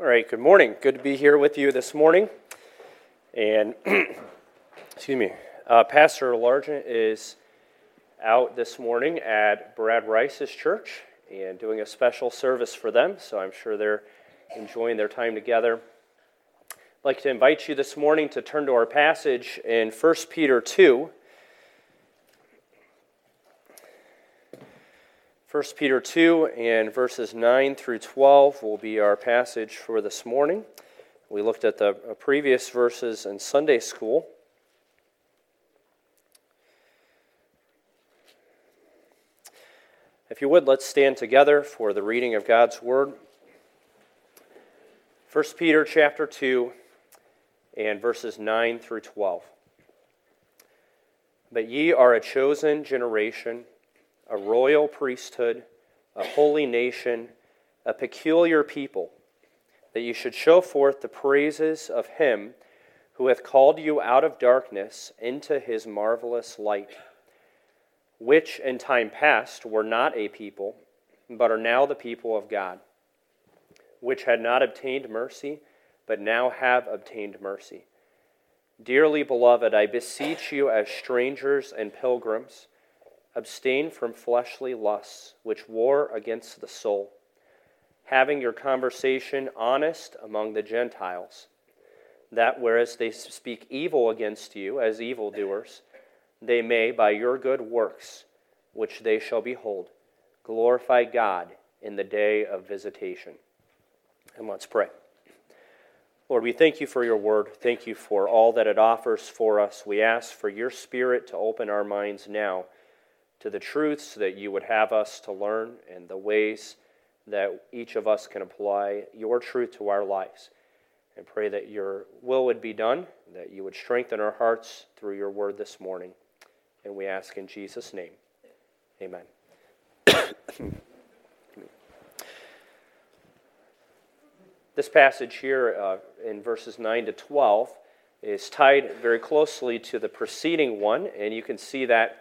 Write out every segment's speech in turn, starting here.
All right, good morning. Good to be here with you this morning. And, excuse me, uh, Pastor Largent is out this morning at Brad Rice's church and doing a special service for them, so I'm sure they're enjoying their time together. I'd like to invite you this morning to turn to our passage in 1 Peter 2. 1 Peter 2 and verses 9 through 12 will be our passage for this morning. We looked at the previous verses in Sunday school. If you would, let's stand together for the reading of God's Word. 1 Peter chapter 2 and verses 9 through 12. But ye are a chosen generation a royal priesthood, a holy nation, a peculiar people, that you should show forth the praises of him who hath called you out of darkness into his marvelous light, which in time past were not a people, but are now the people of God, which had not obtained mercy, but now have obtained mercy. Dearly beloved, I beseech you as strangers and pilgrims Abstain from fleshly lusts, which war against the soul, having your conversation honest among the Gentiles, that whereas they speak evil against you as evildoers, they may, by your good works, which they shall behold, glorify God in the day of visitation. And let's pray. Lord, we thank you for your word. Thank you for all that it offers for us. We ask for your spirit to open our minds now to the truths that you would have us to learn and the ways that each of us can apply your truth to our lives. And pray that your will would be done, that you would strengthen our hearts through your word this morning. And we ask in Jesus' name. Amen. this passage here uh, in verses 9 to 12 is tied very closely to the preceding one, and you can see that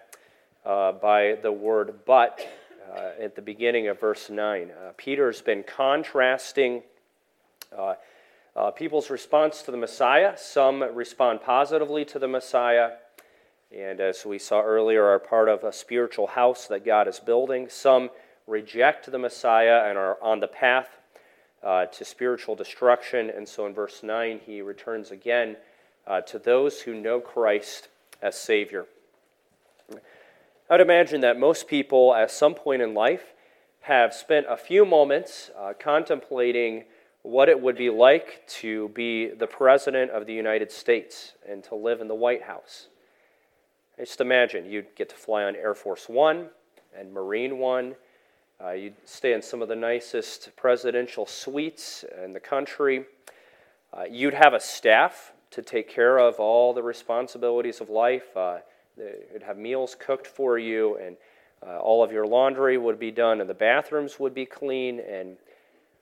uh, by the word but uh, at the beginning of verse 9. Uh, Peter's been contrasting uh, uh, people's response to the Messiah. Some respond positively to the Messiah, and as we saw earlier, are part of a spiritual house that God is building. Some reject the Messiah and are on the path uh, to spiritual destruction. And so in verse 9, he returns again to those who know Christ as Savior. I'd imagine that most people, at some point in life, have spent a few moments uh, contemplating what it would be like to be the President of the United States and to live in the White House. Just imagine you'd get to fly on Air Force One and Marine One. Uh, you'd stay in some of the nicest presidential suites in the country. Uh, you'd have a staff to take care of all the responsibilities of life. Uh, They'd have meals cooked for you, and uh, all of your laundry would be done, and the bathrooms would be clean. And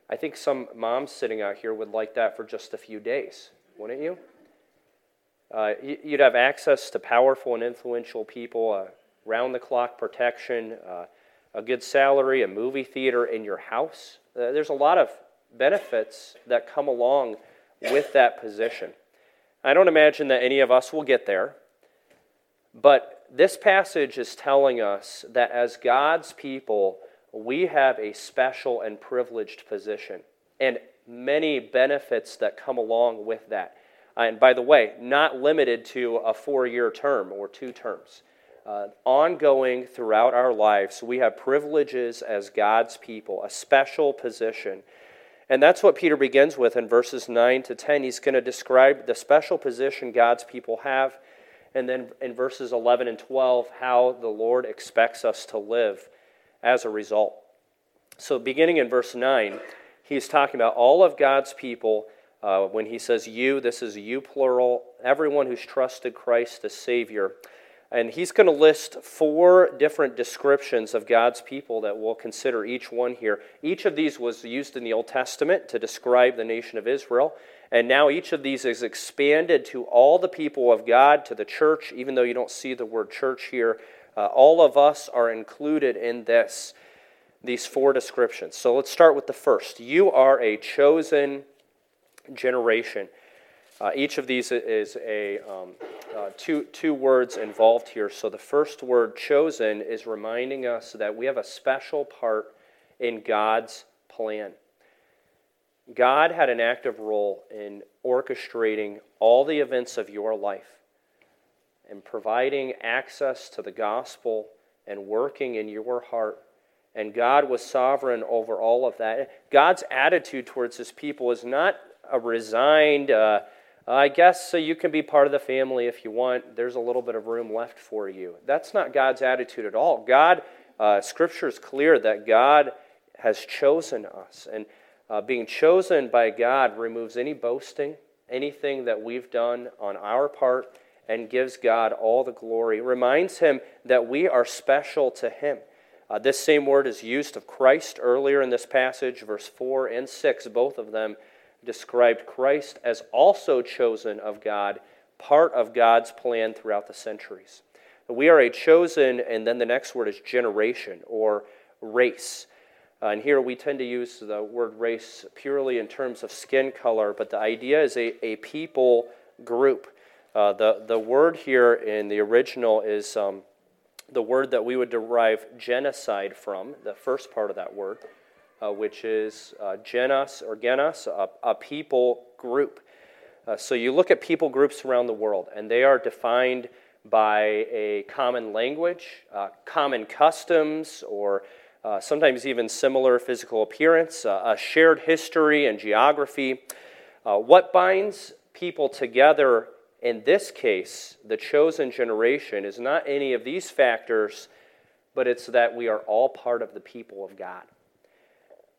I think some moms sitting out here would like that for just a few days, wouldn't you? Uh, you'd have access to powerful and influential people, uh, round the clock protection, uh, a good salary, a movie theater in your house. Uh, there's a lot of benefits that come along with that position. I don't imagine that any of us will get there. But this passage is telling us that as God's people, we have a special and privileged position and many benefits that come along with that. And by the way, not limited to a four year term or two terms. Uh, ongoing throughout our lives, we have privileges as God's people, a special position. And that's what Peter begins with in verses 9 to 10. He's going to describe the special position God's people have and then in verses 11 and 12, how the Lord expects us to live as a result. So, beginning in verse 9, he's talking about all of God's people. Uh, when he says you, this is you plural, everyone who's trusted Christ as Savior. And he's going to list four different descriptions of God's people that we'll consider each one here. Each of these was used in the Old Testament to describe the nation of Israel. And now each of these is expanded to all the people of God, to the church, even though you don't see the word church here. Uh, all of us are included in this, these four descriptions. So let's start with the first. You are a chosen generation. Uh, each of these is a um, uh, two two words involved here. So the first word chosen is reminding us that we have a special part in God's plan. God had an active role in orchestrating all the events of your life and providing access to the gospel and working in your heart. And God was sovereign over all of that. God's attitude towards his people is not a resigned, uh, I guess so you can be part of the family if you want. There's a little bit of room left for you. That's not God's attitude at all. God, uh, Scripture is clear that God has chosen us. And uh, being chosen by God removes any boasting, anything that we've done on our part, and gives God all the glory. Reminds him that we are special to him. Uh, this same word is used of Christ earlier in this passage, verse 4 and 6, both of them described Christ as also chosen of God, part of God's plan throughout the centuries. We are a chosen, and then the next word is generation or race. Uh, and here we tend to use the word race purely in terms of skin color, but the idea is a, a people group. Uh, the, the word here in the original is um, the word that we would derive genocide from, the first part of that word uh, which is uh, genos or genos, a, a people group. Uh, so you look at people groups around the world, and they are defined by a common language, uh, common customs, or uh, sometimes even similar physical appearance, uh, a shared history and geography. what binds people together in this case, the chosen generation, is not any of these factors, but it's that we are all part of the people of God.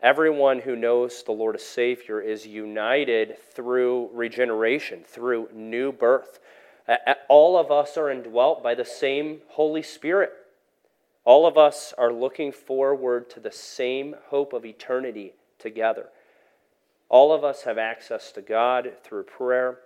Everyone who knows the Lord as Savior is united through regeneration, through new birth. All of us are indwelt by the same Holy Spirit. All of us are looking forward to the same hope of eternity together. All of us have access to God through prayer.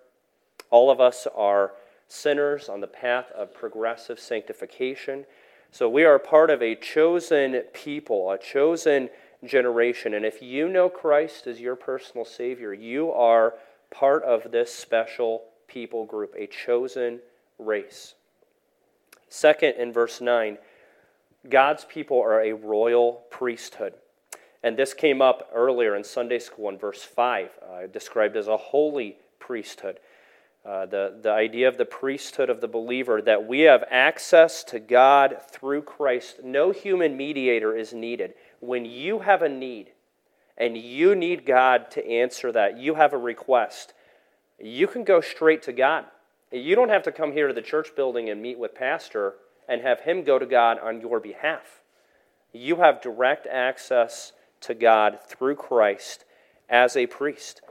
All of us are sinners on the path of progressive sanctification. So we are part of a chosen people, a chosen generation. And if you know Christ as your personal Savior, you are part of this special people group, a chosen race. Second, in verse 9, God's people are a royal priesthood. And this came up earlier in Sunday school in verse 5, uh, described as a holy priesthood. Uh, the, the idea of the priesthood of the believer, that we have access to God through Christ. No human mediator is needed when you have a need and you need God to answer that, you have a request, you can go straight to God. You don't have to come here to the church building and meet with pastor and have him go to God on your behalf. You have direct access to God through Christ as a priest.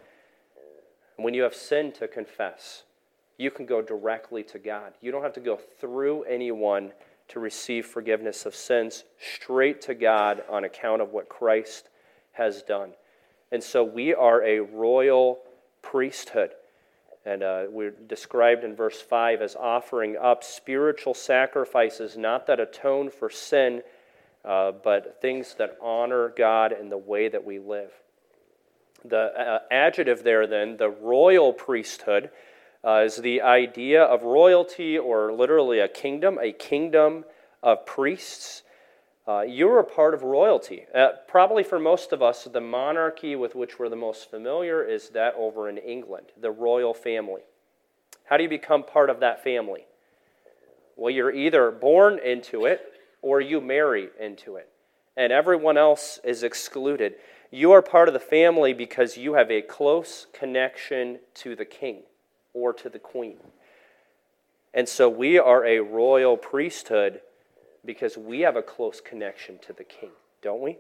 When you have sin to confess, you can go directly to God. You don't have to go through anyone to receive forgiveness of sins straight to God on account of what Christ has done. And so we are a royal priesthood. And uh, we're described in verse 5 as offering up spiritual sacrifices, not that atone for sin, uh, but things that honor God in the way that we live. The uh, adjective there, then, the royal priesthood, uh, is the idea of royalty or literally a kingdom, a kingdom of priests. Uh, you're a part of royalty. Uh, probably for most of us, the monarchy with which we're the most familiar is that over in England, the royal family. How do you become part of that family? Well, you're either born into it or you marry into it, and everyone else is excluded. You are part of the family because you have a close connection to the king or to the queen. And so we are a royal priesthood because we have a close connection to the king, don't we?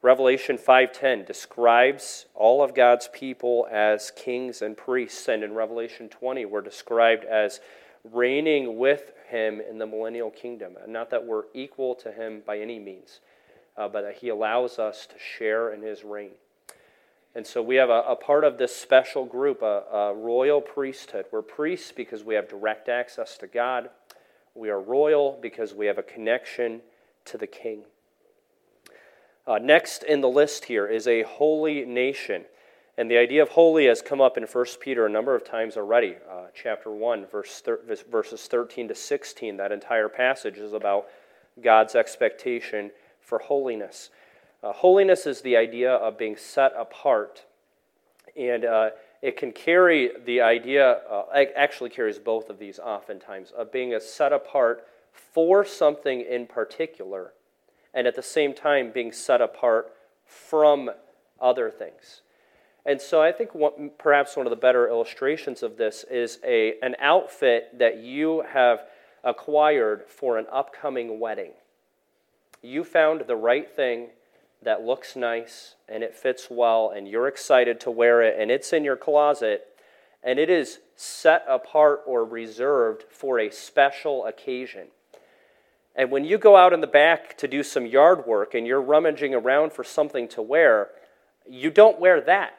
Revelation 5:10 describes all of God's people as kings and priests and in Revelation 20 we're described as reigning with him in the millennial kingdom. And not that we're equal to him by any means, uh, but that he allows us to share in his reign. And so we have a, a part of this special group, a, a royal priesthood. We're priests because we have direct access to God. We are royal because we have a connection to the king. Uh, next in the list here is a holy nation. And the idea of holy has come up in 1 Peter a number of times already. Uh, chapter 1, verse thir- verses 13 to 16, that entire passage is about God's expectation for holiness. Uh, holiness is the idea of being set apart. And uh, it can carry the idea, uh, actually carries both of these oftentimes, of being a set apart for something in particular, and at the same time being set apart from other things. And so I think one, perhaps one of the better illustrations of this is a, an outfit that you have acquired for an upcoming wedding. You found the right thing that looks nice and it fits well, and you're excited to wear it, and it's in your closet, and it is set apart or reserved for a special occasion. And when you go out in the back to do some yard work and you're rummaging around for something to wear, you don't wear that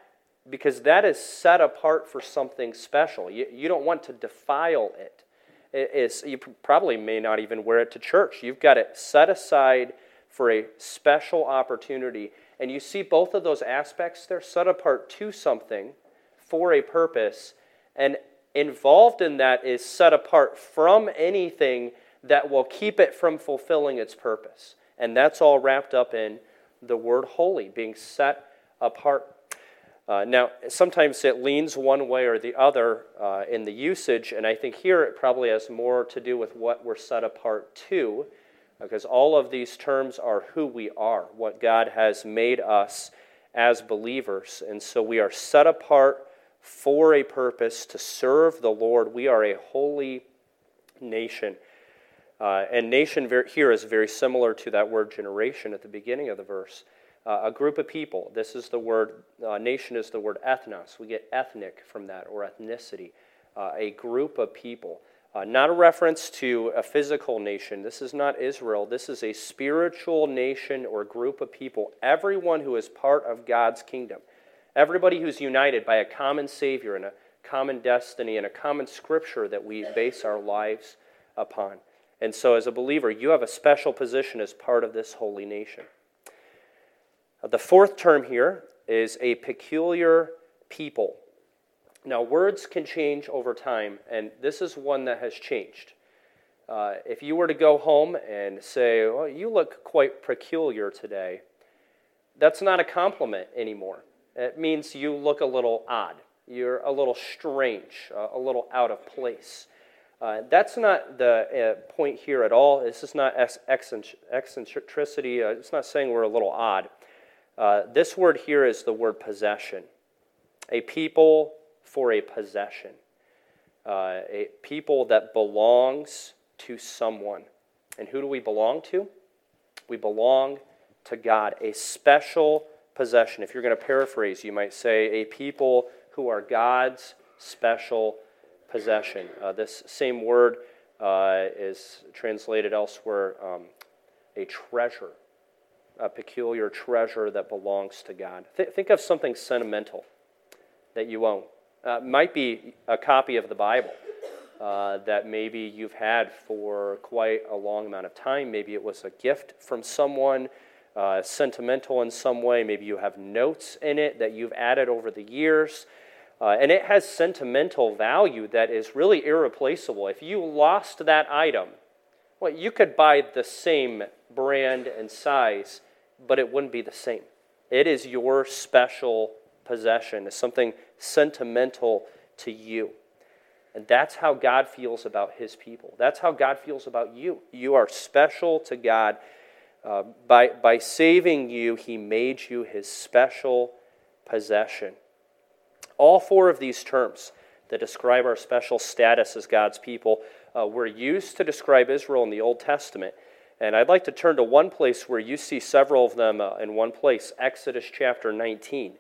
because that is set apart for something special. You, you don't want to defile it. it is, you probably may not even wear it to church. You've got it set aside for a special opportunity. And you see both of those aspects, they're set apart to something for a purpose. And involved in that is set apart from anything that will keep it from fulfilling its purpose. And that's all wrapped up in the word holy, being set apart. Uh, now, sometimes it leans one way or the other uh, in the usage, and I think here it probably has more to do with what we're set apart to, because all of these terms are who we are, what God has made us as believers. And so we are set apart for a purpose to serve the Lord. We are a holy nation. Uh, and nation here is very similar to that word generation at the beginning of the verse. Uh, a group of people. This is the word, uh, nation is the word ethnos. We get ethnic from that, or ethnicity. Uh, a group of people. Uh, not a reference to a physical nation. This is not Israel. This is a spiritual nation or group of people. Everyone who is part of God's kingdom. Everybody who's united by a common Savior and a common destiny and a common scripture that we base our lives upon. And so, as a believer, you have a special position as part of this holy nation. Uh, the fourth term here is a peculiar people. Now, words can change over time, and this is one that has changed. Uh, if you were to go home and say, Well, you look quite peculiar today, that's not a compliment anymore. It means you look a little odd. You're a little strange, uh, a little out of place. Uh, that's not the uh, point here at all. This is not eccentricity. Uh, it's not saying we're a little odd. Uh, this word here is the word possession. A people for a possession. Uh, a people that belongs to someone. And who do we belong to? We belong to God, a special possession. If you're going to paraphrase, you might say, a people who are God's special possession. Uh, this same word uh, is translated elsewhere um, a treasure, a peculiar treasure that belongs to God. Th- think of something sentimental that you own. Uh, might be a copy of the Bible uh, that maybe you've had for quite a long amount of time. Maybe it was a gift from someone, uh, sentimental in some way. Maybe you have notes in it that you've added over the years. Uh, and it has sentimental value that is really irreplaceable. If you lost that item, well, you could buy the same brand and size, but it wouldn't be the same. It is your special possession, it's something sentimental to you. And that's how God feels about his people. That's how God feels about you. You are special to God. Uh, by, by saving you, he made you his special possession. All four of these terms that describe our special status as God's people uh, were used to describe Israel in the Old Testament. And I'd like to turn to one place where you see several of them uh, in one place Exodus chapter 19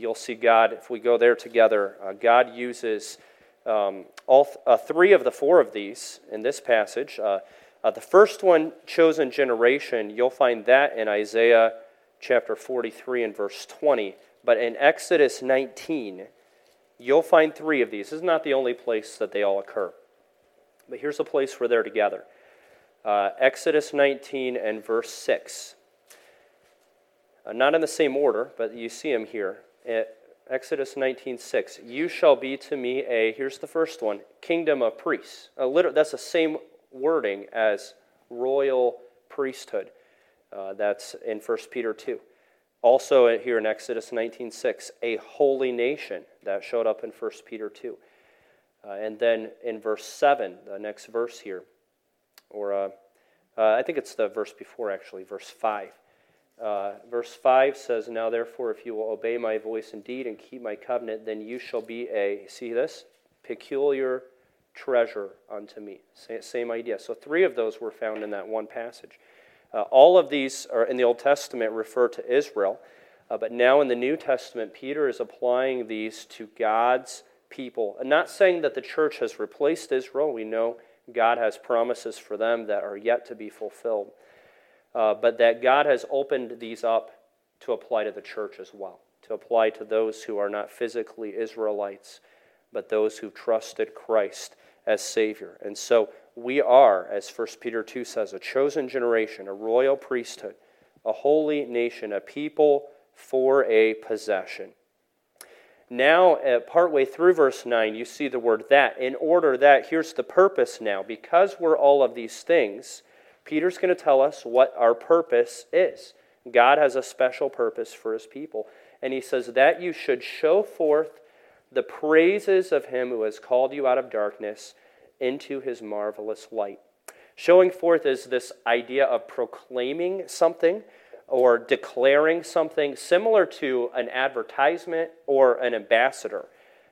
you'll see God, if we go there together, uh, God uses um, all th- uh, three of the four of these in this passage. Uh, uh, the first one, chosen generation, you'll find that in Isaiah chapter 43 and verse 20. But in Exodus 19, you'll find three of these. This is not the only place that they all occur. But here's a place where they're together uh, Exodus 19 and verse 6. Uh, not in the same order, but you see them here. It, Exodus 19:6. You shall be to me a here's the first one, kingdom of priests. A liter- that's the same wording as royal priesthood. Uh, that's in 1 Peter 2. Also here in Exodus 19:6, a holy nation. That showed up in 1 Peter 2. Uh, and then in verse 7, the next verse here, or uh, uh, I think it's the verse before actually, verse 5. Uh, verse 5 says, Now therefore, if you will obey my voice indeed and keep my covenant, then you shall be a, see this? Peculiar treasure unto me. Same idea. So three of those were found in that one passage. Uh, all of these are in the Old Testament refer to Israel, uh, but now in the New Testament, Peter is applying these to God's people. And not saying that the church has replaced Israel. We know God has promises for them that are yet to be fulfilled. Uh, but that God has opened these up to apply to the church as well, to apply to those who are not physically Israelites, but those who trusted Christ as Savior. And so we are, as 1 Peter 2 says, a chosen generation, a royal priesthood, a holy nation, a people for a possession. Now, uh, partway through verse 9, you see the word that. In order that, here's the purpose now. Because we're all of these things, Peter's going to tell us what our purpose is. God has a special purpose for his people. And he says that you should show forth the praises of him who has called you out of darkness into his marvelous light. Showing forth is this idea of proclaiming something or declaring something similar to an advertisement or an ambassador.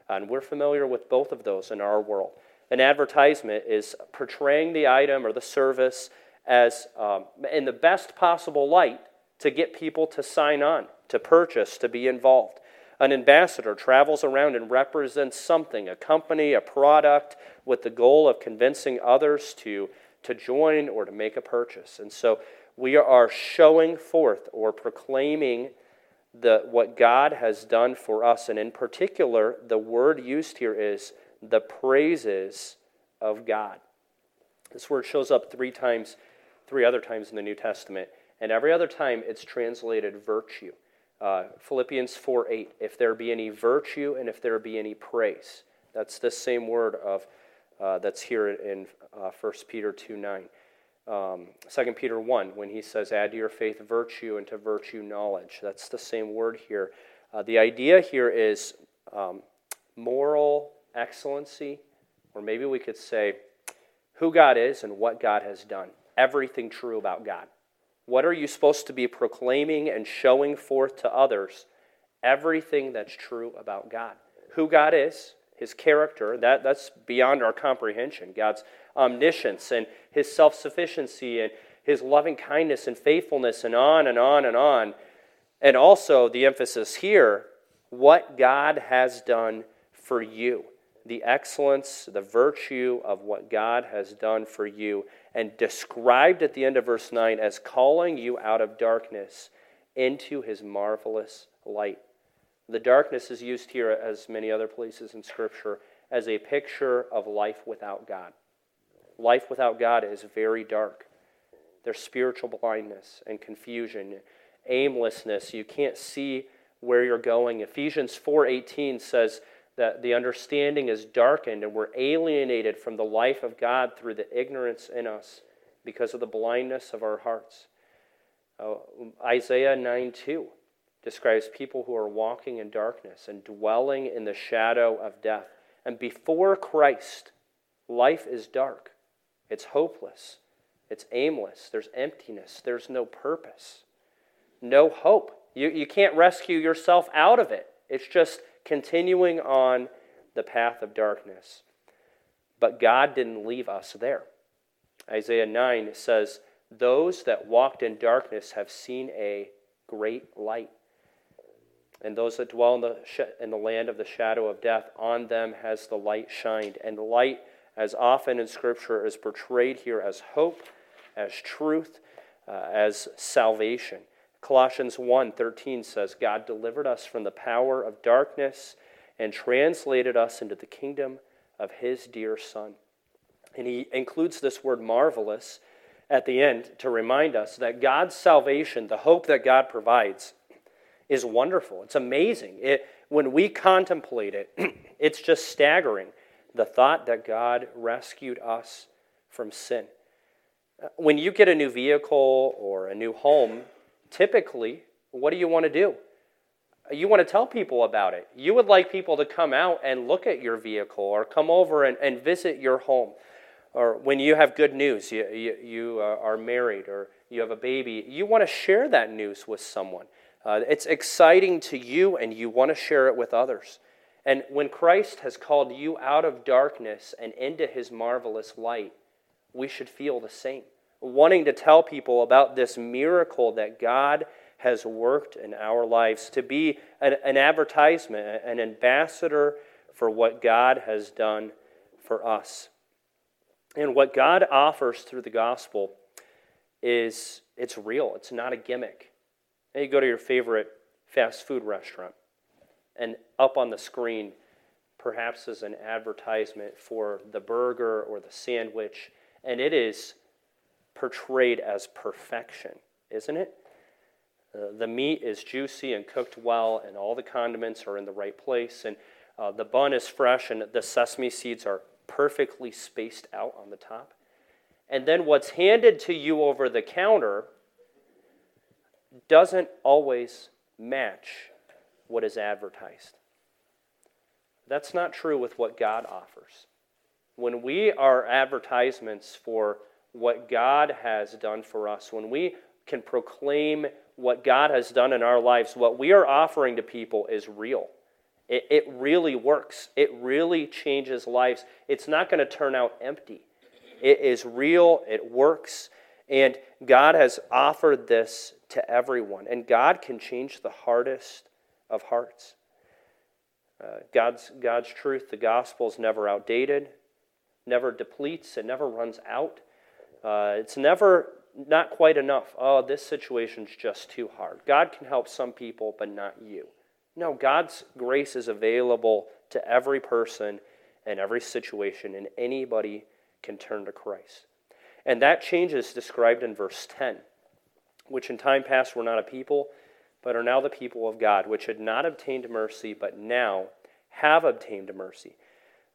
And we're familiar with both of those in our world. An advertisement is portraying the item or the service as um, in the best possible light to get people to sign on, to purchase, to be involved. An ambassador travels around and represents something, a company, a product, with the goal of convincing others to, to join or to make a purchase. And so we are showing forth or proclaiming the, what God has done for us. And in particular, the word used here is the praises of God. This word shows up three times, three other times in the New Testament. And every other time it's translated virtue. Uh, Philippians 4 8, if there be any virtue and if there be any praise. That's the same word of uh, that's here in uh, 1 Peter 2 9 um, 2 Peter 1 when he says, Add to your faith virtue, and to virtue knowledge. That's the same word here. Uh, the idea here is um, moral excellency, or maybe we could say who God is and what God has done. Everything true about God. What are you supposed to be proclaiming and showing forth to others? Everything that's true about God. Who God is, his character, that, that's beyond our comprehension. God's omniscience and his self sufficiency and his loving kindness and faithfulness, and on and on and on. And also, the emphasis here what God has done for you. The excellence, the virtue of what God has done for you, and described at the end of verse 9 as calling you out of darkness into his marvelous light. The darkness is used here, as many other places in Scripture, as a picture of life without God. Life without God is very dark. There's spiritual blindness and confusion, aimlessness. You can't see where you're going. Ephesians 4:18 says that the understanding is darkened and we're alienated from the life of God through the ignorance in us because of the blindness of our hearts. Uh, Isaiah 9:2 describes people who are walking in darkness and dwelling in the shadow of death. And before Christ, life is dark, it's hopeless, it's aimless, there's emptiness, there's no purpose, no hope. You, you can't rescue yourself out of it. It's just continuing on the path of darkness. But God didn't leave us there. Isaiah 9 says, Those that walked in darkness have seen a great light and those that dwell in the, sh- in the land of the shadow of death, on them has the light shined. And light, as often in Scripture, is portrayed here as hope, as truth, uh, as salvation. Colossians 1:13 says, God delivered us from the power of darkness and translated us into the kingdom of his dear Son. And he includes this word marvelous at the end to remind us that God's salvation, the hope that God provides, is wonderful. It's amazing. It, when we contemplate it, it's just staggering the thought that God rescued us from sin. Uh, when you get a new vehicle or a new home, typically, what do you want to do? You want to tell people about it. You would like people to come out and look at your vehicle or come over and, and visit your home. Or when you have good news, you, you, you uh, are married or you have a baby, you want to share that news with someone. Uh, it's exciting to you and you want to share it with others. And when Christ has called you out of darkness and into his marvelous light, we should feel the same. Wanting to tell people about this miracle that God has worked in our lives, to be an, an advertisement, an ambassador for what God has done for us. And what God offers through the gospel is it's real. It's not a gimmick. You go to your favorite fast food restaurant, and up on the screen, perhaps is an advertisement for the burger or the sandwich, and it is portrayed as perfection, isn't it? Uh, the meat is juicy and cooked well, and all the condiments are in the right place, and uh, the bun is fresh, and the sesame seeds are perfectly spaced out on the top. And then what's handed to you over the counter doesn't always match what is advertised. That's not true with what God offers. When we are advertisements for what God has done for us, when we can proclaim what God has done in our lives, what we are offering to people is real. It, it really works. It really changes lives. It's not going to turn out empty. It is real, it works, and God has offered this to everyone. And God can change the hardest of hearts. Uh, God's, God's truth, the gospel, is never outdated, never depletes, it never runs out. Uh, it's never not quite enough. Oh, this situation's just too hard. God can help some people, but not you. No, God's grace is available to every person and every situation, and anybody can turn to Christ. And that change is described in verse 10, which in time past were not a people, but are now the people of God, which had not obtained mercy, but now have obtained mercy.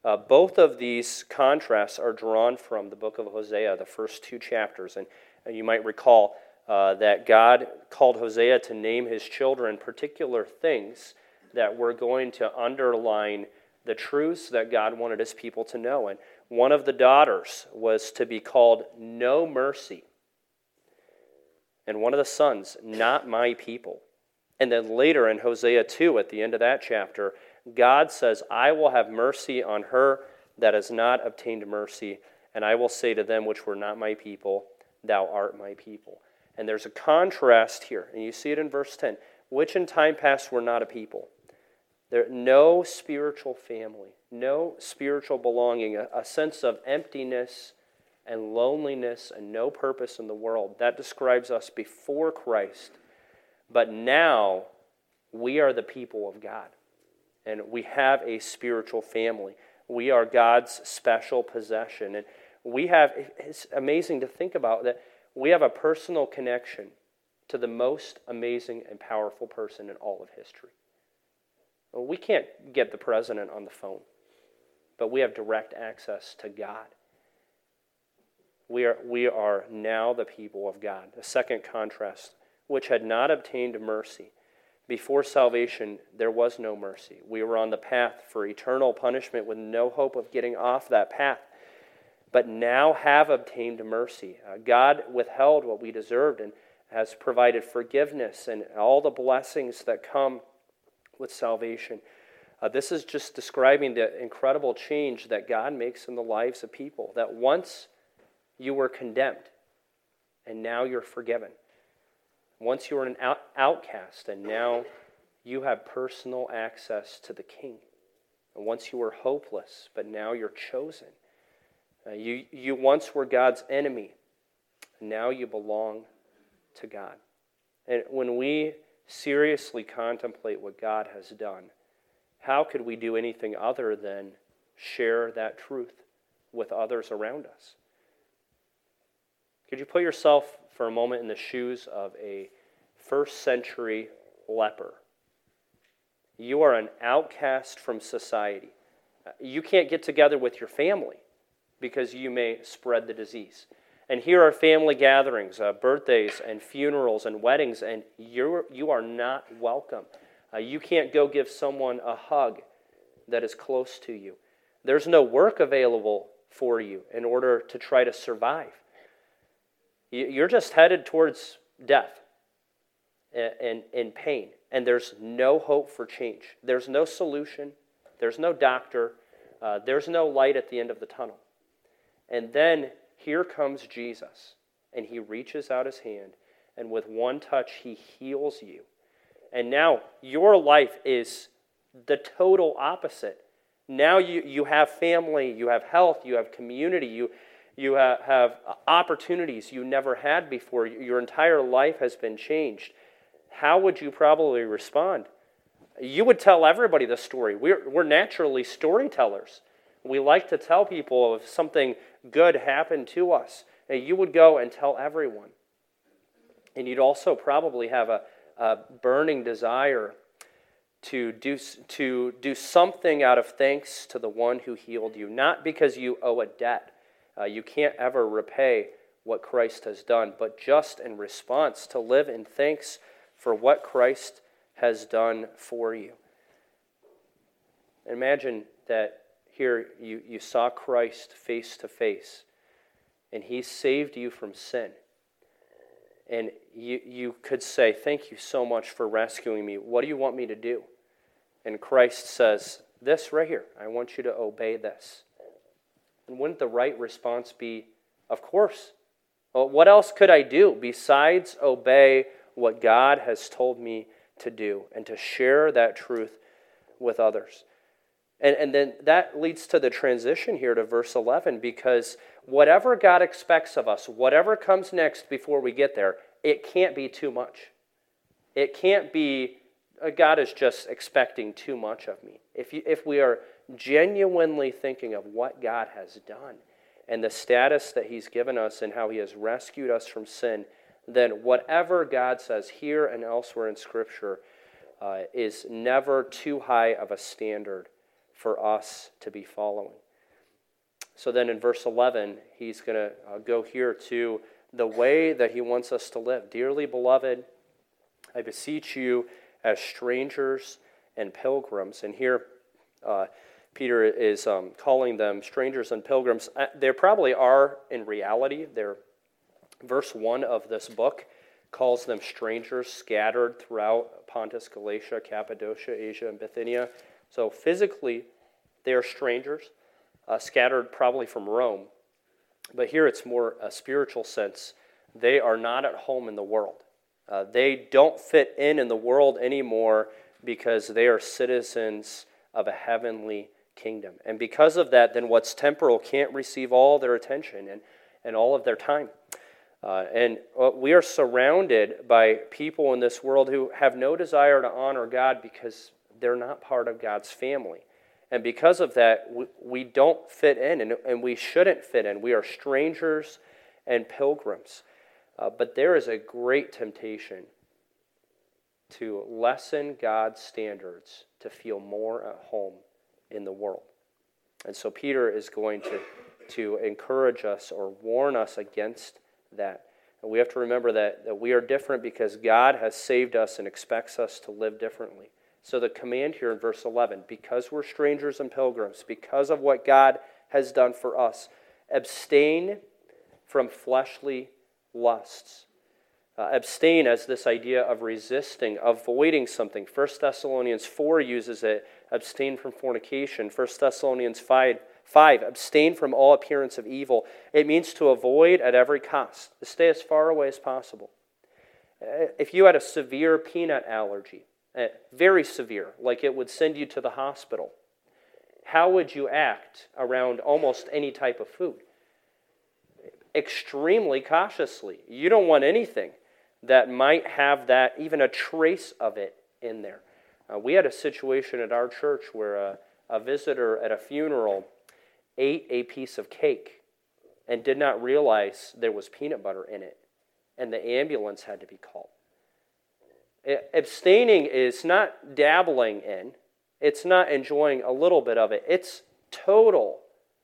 Uh, both of these contrasts are drawn from the book of Hosea, the first two chapters. And, you might recall uh, that God called Hosea to name his children particular things that were going to underline the truths that God wanted his people to know. And one of the daughters was to be called No Mercy. And one of the sons, Not My People. And then later in Hosea 2, at the end of that chapter, God says, I will have mercy on her that has not obtained mercy, and I will say to them which were not my people, Thou art my people. And there's a contrast here, and you see it in verse 10 which in time past were not a people. There no spiritual family, no spiritual belonging, a, a sense of emptiness and loneliness and no purpose in the world. That describes us before Christ. But now we are the people of God, and we have a spiritual family. We are God's special possession. And we have, it's amazing to think about that we have a personal connection to the most amazing and powerful person in all of history. Well, we can't get the president on the phone, but we have direct access to God. We are, we are now the people of God. The second contrast, which had not obtained mercy. Before salvation, there was no mercy. We were on the path for eternal punishment with no hope of getting off that path, but now have obtained mercy. Uh, God withheld what we deserved and has provided forgiveness and all the blessings that come with salvation. Uh, this is just describing the incredible change that God makes in the lives of people. That once you were condemned, and now you're forgiven. Once you were an out- outcast, and now you have personal access to the King. And once you were hopeless, but now you're chosen. Uh, you, you once were God's enemy, and now you belong to God. And when we seriously contemplate what God has done, how could we do anything other than share that truth with others around us? Could you put yourself for a moment in the shoes of a first century leper? You are an outcast from society. You can't get together with your family because you may spread the disease. And here are family gatherings, uh, birthdays, and funerals, and weddings, and you're, you are not welcome. Uh, you can't go give someone a hug that is close to you. There's no work available for you in order to try to survive. You're just headed towards death and, and, pain, and there's no hope for change. There's no solution, there's no doctor, uh, there's no light at the end of the tunnel. And then here comes Jesus, and he reaches out his hand, and with one touch, he heals you. And now your life is the total opposite. Now you, you have family, you have health, you have community, you, you have, opportunities you never had before. Your entire life has been changed. How would you probably respond? You would tell everybody the story. We're, we're naturally storytellers. We like to tell people if something good happened to us. And you would go and tell everyone. And you'd also probably have a, a burning desire to do, to do something out of thanks to the one who healed you, not because you owe a debt. Uh, you can't ever repay what Christ has done, but just in response to live in thanks for what Christ has done for you. Imagine that here you, you saw Christ face to face, and he saved you from sin. And you, you could say, Thank you so much for rescuing me. What do you want me to do? And Christ says, This right here. I want you to obey this. And wouldn't the right response be, Of course. Well, what else could I do besides obey what God has told me to do and to share that truth with others? And, and then that leads to the transition here to verse 11 because whatever God expects of us, whatever comes next before we get there, it can't be too much. It can't be, uh, God is just expecting too much of me. If, you, if we are genuinely thinking of what God has done and the status that He's given us and how He has rescued us from sin, then whatever God says here and elsewhere in Scripture uh, is never too high of a standard for us to be following. So then in verse 11, he's going to uh, go here to the way that he wants us to live. Dearly beloved, I beseech you as strangers and pilgrims. And here, uh, Peter is um, calling them strangers and pilgrims. Uh, there probably are in reality. They're, verse 1 of this book calls them strangers scattered throughout Pontus, Galatia, Cappadocia, Asia, and Bithynia. So physically, they are strangers, uh, scattered probably from Rome. But here it's more a spiritual sense. They are not at home in the world. Uh, they don't fit in in the world anymore because they are citizens of a heavenly kingdom. And because of that, then what's temporal can't receive all their attention and, and all of their time. Uh, and uh, we are surrounded by people in this world who have no desire to honor God because they're not part of God's family. And because of that, we, we don't fit in and, and we shouldn't fit in. We are strangers and pilgrims. Uh, but there is a great temptation to lessen God's standards to feel more at home in the world. And so Peter is going to, to encourage us or warn us against that. And we have to remember that, that we are different because God has saved us and expects us to live differently. So, the command here in verse 11 because we're strangers and pilgrims, because of what God has done for us, abstain from fleshly lusts. Uh, abstain as this idea of resisting, avoiding something. 1 Thessalonians 4 uses it abstain from fornication. 1 Thessalonians 5, 5 abstain from all appearance of evil. It means to avoid at every cost, to stay as far away as possible. Uh, if you had a severe peanut allergy, uh, very severe, like it would send you to the hospital, how would you act around almost any type of food? Extremely cautiously. You don't want anything that might have that, even a trace of it in there. Uh, we had a situation at our church where a, a visitor at a funeral ate a piece of cake and did not realize there was peanut butter in it, and the ambulance had to be called. Abstaining is not dabbling in, it's not enjoying a little bit of it, it's total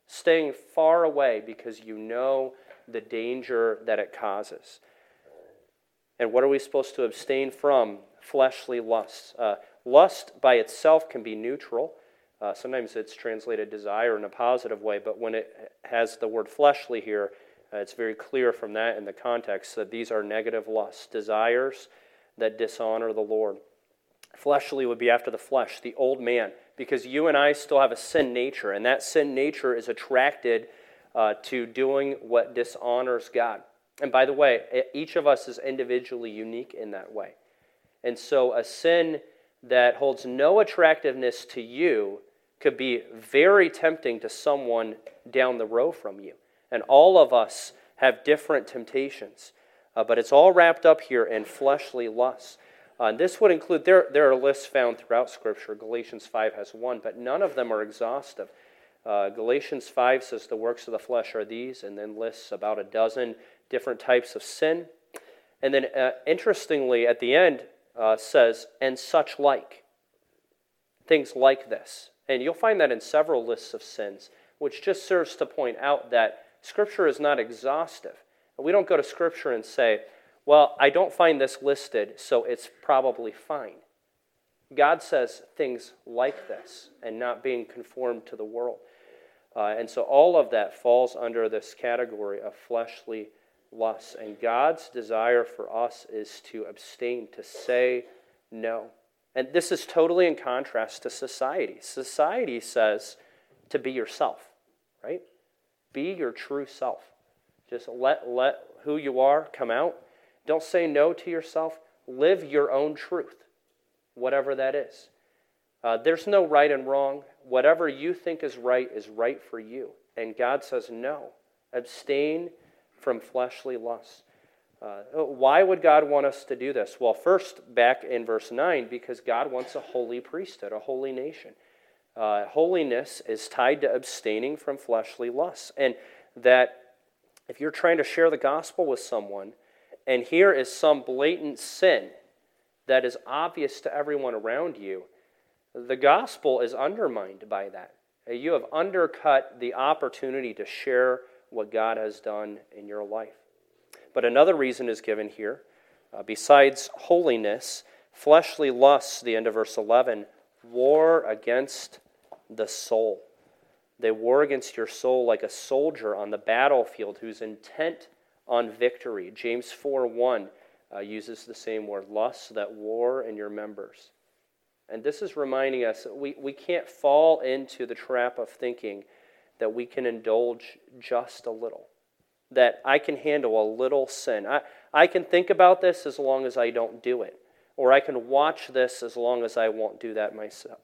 staying far away because you know the danger that it causes. And what are we supposed to abstain from? Fleshly lusts. Uh, lust by itself can be neutral. Uh, sometimes it's translated desire in a positive way, but when it has the word fleshly here, uh, it's very clear from that in the context that these are negative lusts, desires that dishonor the Lord. Fleshly would be after the flesh, the old man, because you and I still have a sin nature, and that sin nature is attracted uh, to doing what dishonors God. And by the way, each of us is individually unique in that way. And so a sin that holds no attractiveness to you could be very tempting to someone down the row from you. And all of us have different temptations. Uh, but it's all wrapped up here in fleshly lusts. Uh, and this would include, there, there are lists found throughout Scripture. Galatians 5 has one, but none of them are exhaustive. Uh, Galatians 5 says the works of the flesh are these, and then lists about a dozen different types of sin. And then, uh, interestingly, at the end, uh, says, and such like. Things like this. And you'll find that in several lists of sins, which just serves to point out that Scripture is not exhaustive. We don't go to Scripture and say, well, I don't find this listed, so it's probably fine. God says things like this and not being conformed to the world. Uh, and so all of that falls under this category of fleshly lusts. And God's desire for us is to abstain, to say no. And this is totally in contrast to society. Society says to be yourself, right? Be your true self. Just let, let who you are come out. Don't say no to yourself. Live your own truth, whatever that is. Uh, there's no right and wrong. Whatever you think is right is right for you. And God says no. Abstain from fleshly lusts. Uh, why would God want us to do this? Well, first, back in verse 9, because God wants a holy priesthood, a holy nation. Uh, holiness is tied to abstaining from fleshly lusts. And that if you're trying to share the gospel with someone, and here is some blatant sin that is obvious to everyone around you, the gospel is undermined by that. You have undercut the opportunity to share what God has done in your life. But another reason is given here. Uh, besides holiness, fleshly lusts, the end of verse 11, war against the soul. They war against your soul like a soldier on the battlefield who's intent on victory. James 4 1 uh, uses the same word lusts that war in your members. And this is reminding us that we, we can't fall into the trap of thinking that we can indulge just a little, that I can handle a little sin. I, I can think about this as long as I don't do it, or I can watch this as long as I won't do that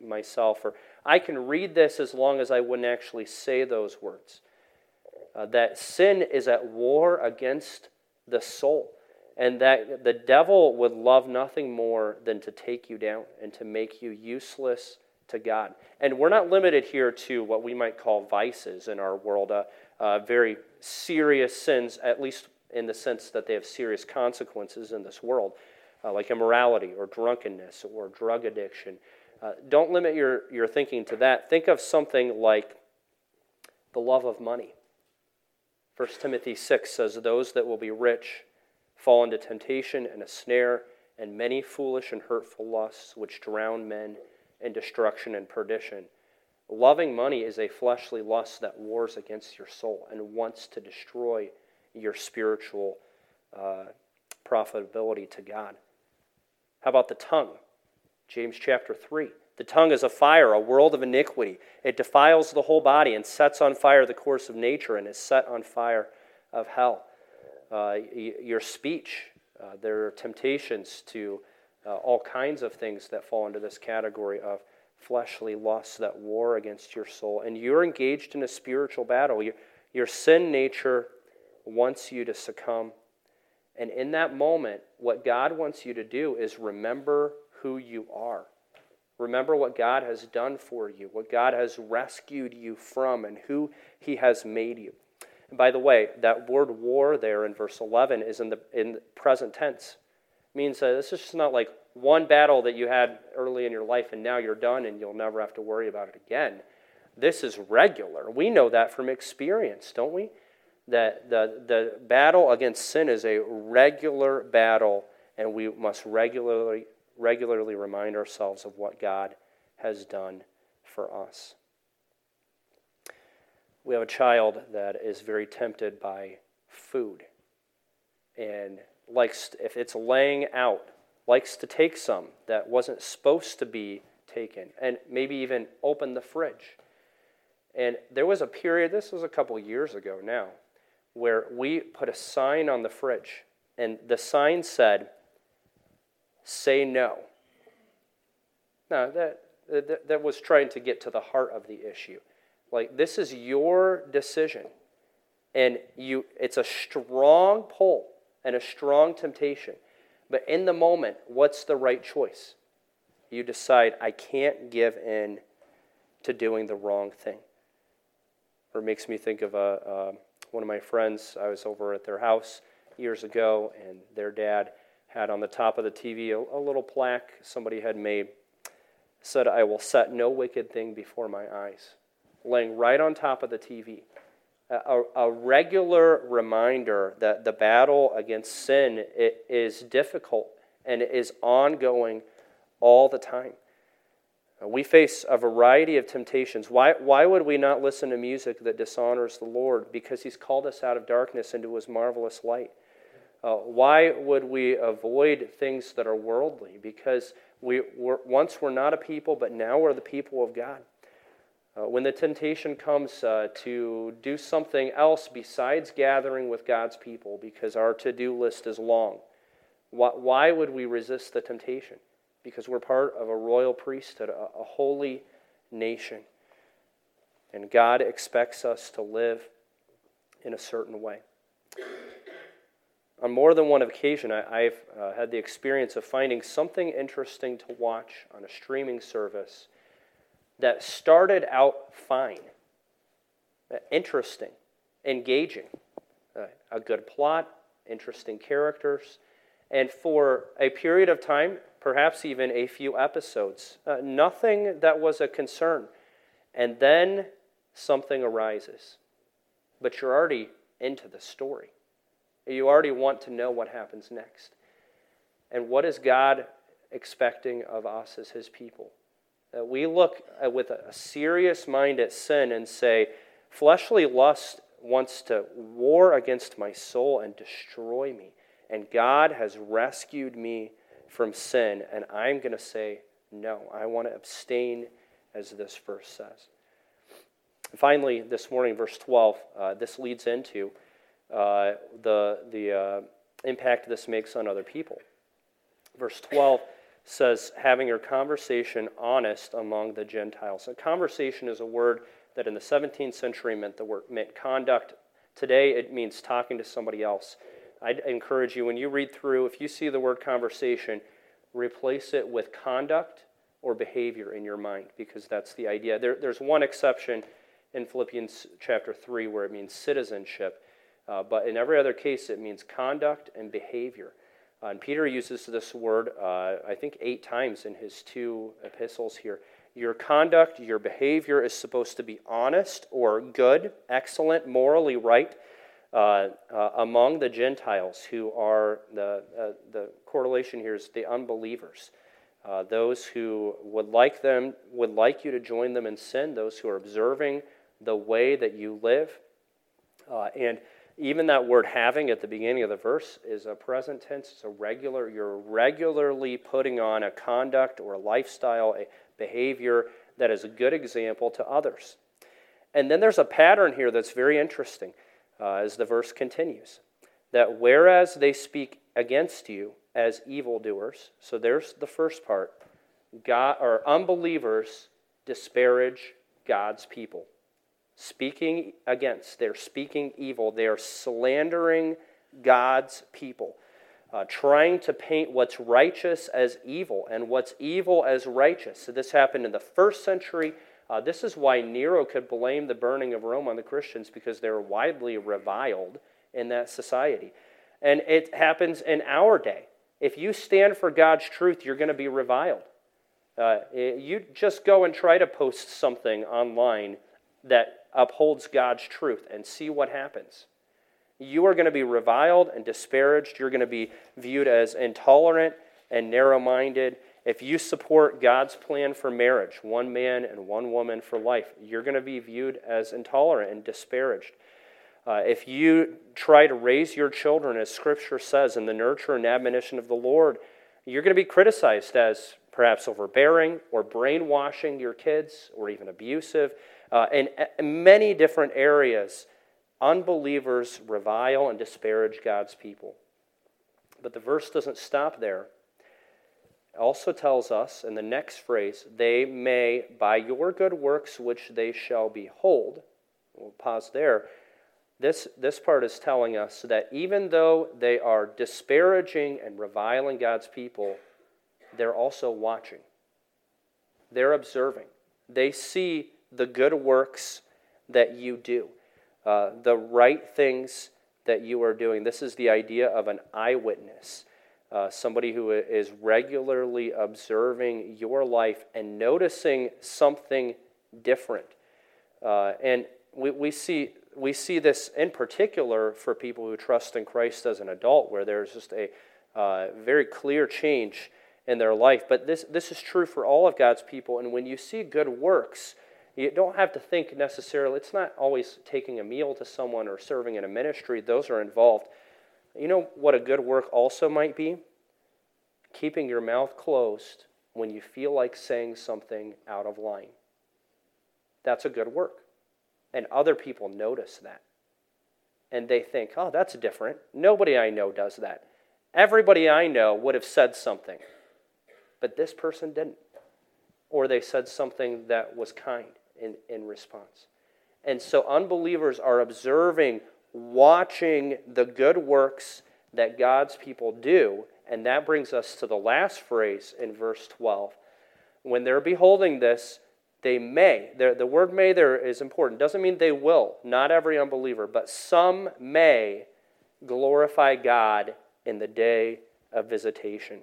myself, or I can read this as long as I wouldn't actually say those words. Uh, that sin is at war against the soul, and that the devil would love nothing more than to take you down and to make you useless to God. And we're not limited here to what we might call vices in our world, uh, uh, very serious sins, at least in the sense that they have serious consequences in this world, uh, like immorality or drunkenness or drug addiction. Uh, don't limit your, your thinking to that. Think of something like the love of money. 1 Timothy 6 says, Those that will be rich fall into temptation and a snare and many foolish and hurtful lusts which drown men in destruction and perdition. Loving money is a fleshly lust that wars against your soul and wants to destroy your spiritual uh, profitability to God. How about the tongue? James chapter 3. The tongue is a fire, a world of iniquity. It defiles the whole body and sets on fire the course of nature and is set on fire of hell. Uh, your speech, uh, there are temptations to uh, all kinds of things that fall into this category of fleshly lusts that war against your soul. And you're engaged in a spiritual battle. Your, your sin nature wants you to succumb. And in that moment, what God wants you to do is remember who you are. Remember what God has done for you, what God has rescued you from, and who He has made you. And by the way, that word war there in verse 11 is in the, in the present tense. Means that this is just not like one battle that you had early in your life and now you're done and you'll never have to worry about it again. This is regular. We know that from experience, don't we? That the, the battle against sin is a regular battle, and we must regularly, regularly remind ourselves of what God has done for us. We have a child that is very tempted by food and likes, if it's laying out, likes to take some that wasn't supposed to be taken and maybe even open the fridge. And there was a period, this was a couple years ago now, where we put a sign on the fridge, and the sign said, Say no. Now, that, that, that was trying to get to the heart of the issue. Like, this is your decision. And you, it's a strong pull and a strong temptation. But in the moment, what's the right choice? You decide, I can't give in to doing the wrong thing. Or it makes me think of a, uh, one of my friends. I was over at their house years ago, and their dad had on the top of the TV a, a little plaque somebody had made. Said, I will set no wicked thing before my eyes, laying right on top of the TV a, a regular reminder that the battle against sin is difficult and is ongoing all the time. We face a variety of temptations. Why, why would we not listen to music that dishonors the Lord? Because He's called us out of darkness into His marvelous light. Uh, why would we avoid things that are worldly? Because we were, once we're not a people, but now we're the people of God. Uh, when the temptation comes uh, to do something else besides gathering with God's people because our to do list is long, why, why, would we resist the temptation? Because we're part of a royal priesthood, a, a holy nation. And God expects us to live in a certain way. On more than one occasion, I, have uh, had the experience of finding something interesting to watch on a streaming service that started out fine, interesting, engaging, a good plot, interesting characters, and for a period of time, perhaps even a few episodes, uh, nothing that was a concern. And then something arises. But you're already into the story. You already want to know what happens next. And what is God expecting of us as His people? That we look with a serious mind at sin and say, fleshly lust wants to war against my soul and destroy me. And God has rescued me from sin, and I'm going to say, no, I want to abstain, as this verse says. finally, this morning, verse 12, uh, this leads into uh, the, the uh, impact this makes on other people. Verse 12 says having your conversation honest among the Gentiles. A conversation is a word that in the 17th century meant the word meant conduct. Today it means talking to somebody else. I'd encourage you when you read through, if you see the word conversation, replace it with conduct or behavior in your mind because that's the idea. There, there's one exception in Philippians chapter 3 where it means citizenship, uh, but in every other case it means conduct and behavior. Uh, and Peter uses this word, uh, I think, eight times in his two epistles here. Your conduct, your behavior is supposed to be honest or good, excellent, morally right uh, uh among the Gentiles who are the, uh, the correlation here is the unbelievers. Uh, those who would like them would like you to join them in sin, those who are observing the way that you live. and even that word having at the beginning of the verse is a present tense. It's a regular, you're regularly putting on a conduct or a lifestyle, a behavior that is a good example to others. And then there's a pattern here that's very interesting uh, as the verse continues that whereas they speak against you as evildoers, so there's the first part, God, or unbelievers disparage God's people speaking against, they're speaking evil, they're slandering God's people, uh, trying to paint what's righteous as evil and what's evil as righteous. So, this happened in the first century. Uh, this is why Nero could blame the burning of Rome on the Christians because they were widely reviled in that society. And it happens in our day. If you stand for God's truth, you're going to be reviled. Uh, you just go and try to post something online that upholds God's truth and see what happens. You are going to be reviled and disparaged. You're going to be viewed as intolerant and narrow minded. If you support God's plan for marriage, one man and one woman for life, you're going to be viewed as intolerant and disparaged. Uh, if you try to raise your children, as Scripture says, in the nurture and admonition of the Lord, you're going to be criticized as perhaps overbearing or brainwashing your kids or even abusive. Uh, in, in many different areas, unbelievers revile and disparage God's people. But the verse doesn't stop there It also tells us in the next phrase, they may, by your good works which they shall behold, we'll pause there. This, this part is telling us that even though they are disparaging and reviling God's people, they're also watching. They're observing. They see the good works that you do, uh, the right things that you are doing. This is the idea of an eyewitness uh, somebody who is regularly observing your life and noticing something different. Uh, and we, we, see, we see this in particular for people who trust in Christ as an adult, where there's just a uh, very clear change in their life. But this, this is true for all of God's people. And when you see good works, you don't have to think necessarily, it's not always taking a meal to someone or serving in a ministry, those are involved. You know what a good work also might be? Keeping your mouth closed when you feel like saying something out of line. That's a good work. And other people notice that. And they think, oh, that's different. Nobody I know does that. Everybody I know would have said something, but this person didn't. Or they said something that was kind in, in response. And so unbelievers are observing watching the good works that God's people do. And that brings us to the last phrase in verse 12. When they're beholding this, they may. The word may there is important. Doesn't mean they will, not every unbeliever, but some may glorify God in the day of visitation.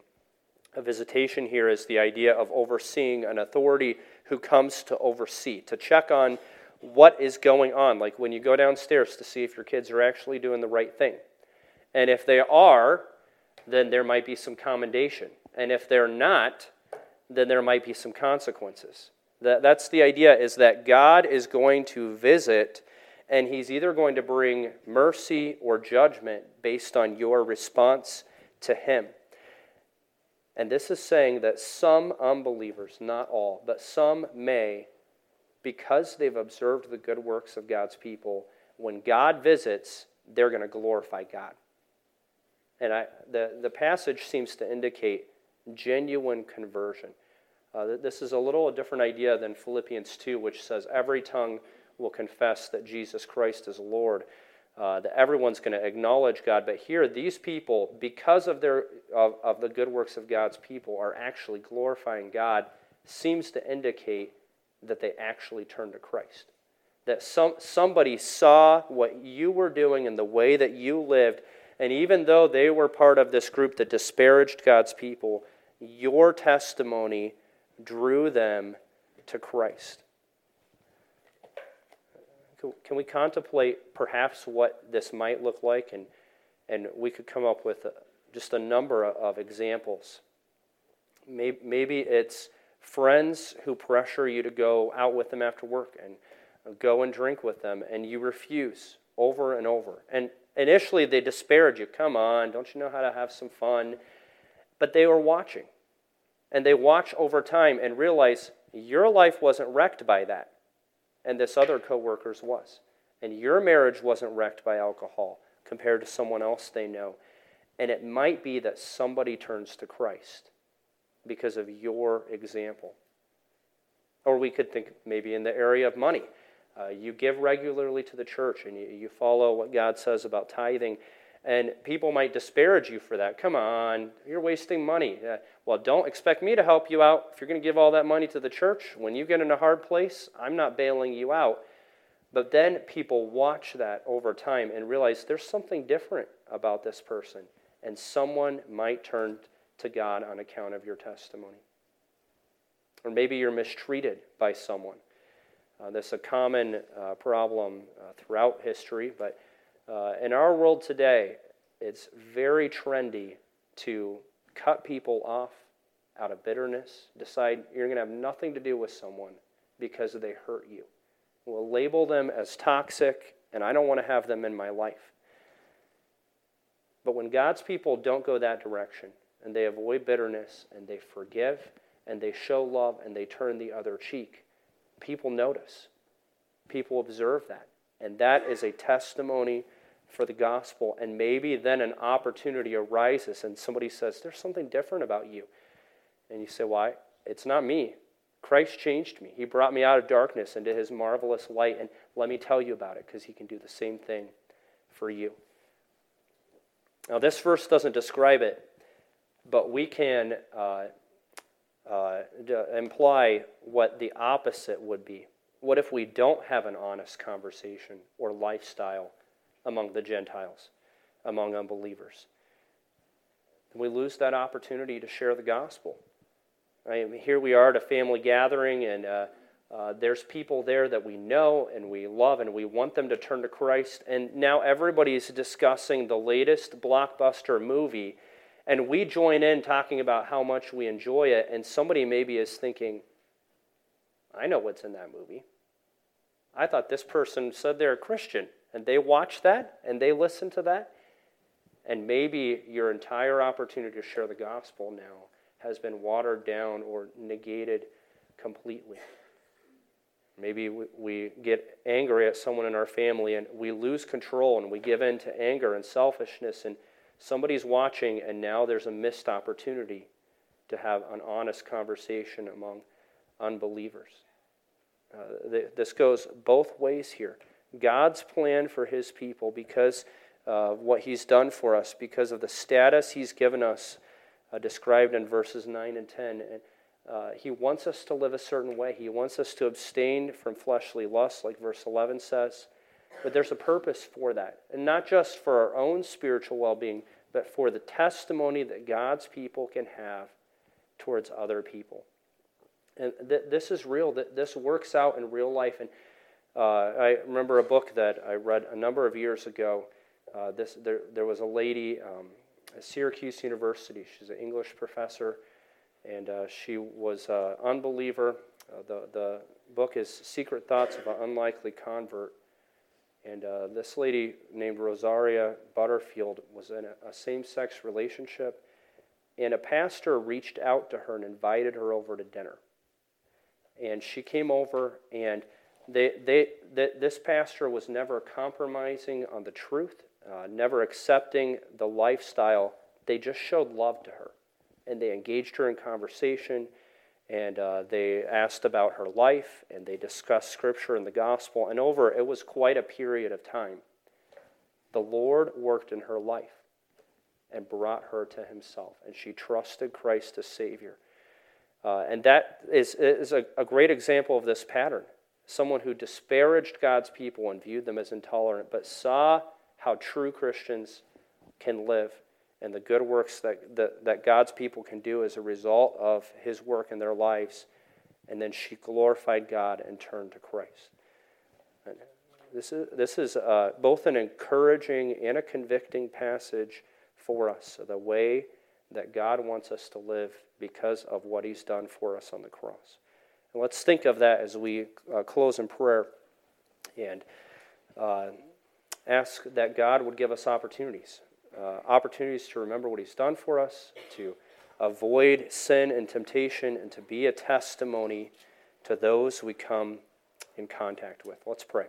A visitation here is the idea of overseeing an authority who comes to oversee, to check on what is going on, like when you go downstairs to see if your kids are actually doing the right thing. And if they are, then there might be some commendation. And if they're not, then there might be some consequences. That, that's the idea is that God is going to visit and he's either going to bring mercy or judgment based on your response to him. And this is saying that some unbelievers, not all, but some may because they've observed the good works of God's people, when God visits, they're going to glorify God. And I, the, the passage seems to indicate genuine conversion. Uh, this is a little a different idea than Philippians 2, which says every tongue will confess that Jesus Christ is Lord. Uh, that everyone's going to acknowledge God. But here, these people, because of, their, of, of the good works of God's people, are actually glorifying God, seems to indicate that they actually turned to Christ. That some, somebody saw what you were doing and the way that you lived, and even though they were part of this group that disparaged God's people, your testimony drew them to Christ. Can we contemplate perhaps what this might look like? And, and we could come up with just a number of examples. Maybe, it's friends who pressure you to go out with them after work and go and drink with them, and you refuse over and over. And initially, they disparage you. Come on, don't you know how to have some fun? But they were watching. And they watch over time and realize your life wasn't wrecked by that, and this other coworker's was. And your marriage wasn't wrecked by alcohol compared to someone else they know. And it might be that somebody turns to Christ because of your example. Or we could think maybe in the area of money. Uh, you give regularly to the church and you, you follow what God says about tithing, and people might disparage you for that. Come on, you're wasting money. Uh, well, don't expect me to help you out. If you're going to give all that money to the church, when you get in a hard place, I'm not bailing you out. But then people watch that over time and realize there's something different about this person. and someone might turn to God on account of your testimony. Or maybe you're mistreated by someone. Uh, this is a common uh, problem uh, throughout history, but uh, in our world today, it's very trendy to cut people off out of bitterness, decide you're going to have nothing to do with someone because they hurt you. We'll label them as toxic, and I don't want to have them in my life. But when God's people don't go that direction, and they avoid bitterness, and they forgive, and they show love, and they turn the other cheek, people notice. People observe that. And that is a testimony for the gospel. And maybe then an opportunity arises, and somebody says, There's something different about you. And you say, Why? It's not me. Christ changed me. He brought me out of darkness into his marvelous light. And let me tell you about it because he can do the same thing for you. Now, this verse doesn't describe it, but we can uh, uh, imply what the opposite would be. What if we don't have an honest conversation or lifestyle among the Gentiles, among unbelievers? We lose that opportunity to share the gospel. Here we are at a family gathering, and uh, uh, there's people there that we know and we love, and we want them to turn to Christ. And now everybody's discussing the latest blockbuster movie and we join in talking about how much we enjoy it, and somebody maybe is thinking, I know what's in that movie. I thought this person said they're a Christian, and they watch that and they listen to that. And maybe your entire opportunity to share the gospel now has been watered down or negated completely. Maybe we get angry at someone in our family and we lose control and we give in to anger and selfishness and Somebody's watching, and now there's a missed opportunity to have an honest conversation among unbelievers. Uh, th- this goes both ways here. God's plan for his people, because of what he's done for us, because of the status he's given us, uh, described in verses 9 and 10. And, uh, he wants us to live a certain way. He wants us to abstain from fleshly lusts, like verse 11 says. But there's a purpose for that. And not just for our own spiritual well being, but for the testimony that God's people can have towards other people. And th- this is real. That this works out in real life. And I remember a book that I read a number of years ago. Uh, this, there, there was a lady um, at Syracuse University. She's an English professor, and uh, she was an unbeliever. Uh, the, the book is Secret Thoughts of an Unlikely Convert. And uh, this lady named Rosaria Butterfield was in a, a same sex relationship. And a pastor reached out to her and invited her over to dinner. And she came over, and they, they, this pastor was never compromising on the truth, uh, never accepting the lifestyle. They just showed love to her. And they engaged her in conversation and uh, they asked about her life and they discussed scripture and the gospel and over it was quite a period of time the lord worked in her life and brought her to himself and she trusted christ as savior uh, and that is, is a, a great example of this pattern someone who disparaged god's people and viewed them as intolerant but saw how true christians can live and the good works that, that, that God's people can do as a result of his work in their lives. And then she glorified God and turned to Christ. And this is, this is uh, both an encouraging and a convicting passage for us, the way that God wants us to live because of what he's done for us on the cross. And let's think of that as we uh, close in prayer and uh, ask that God would give us opportunities uh, opportunities to remember what He's done for us, to avoid sin and temptation, and to be a testimony to those we come in contact with. Let's pray.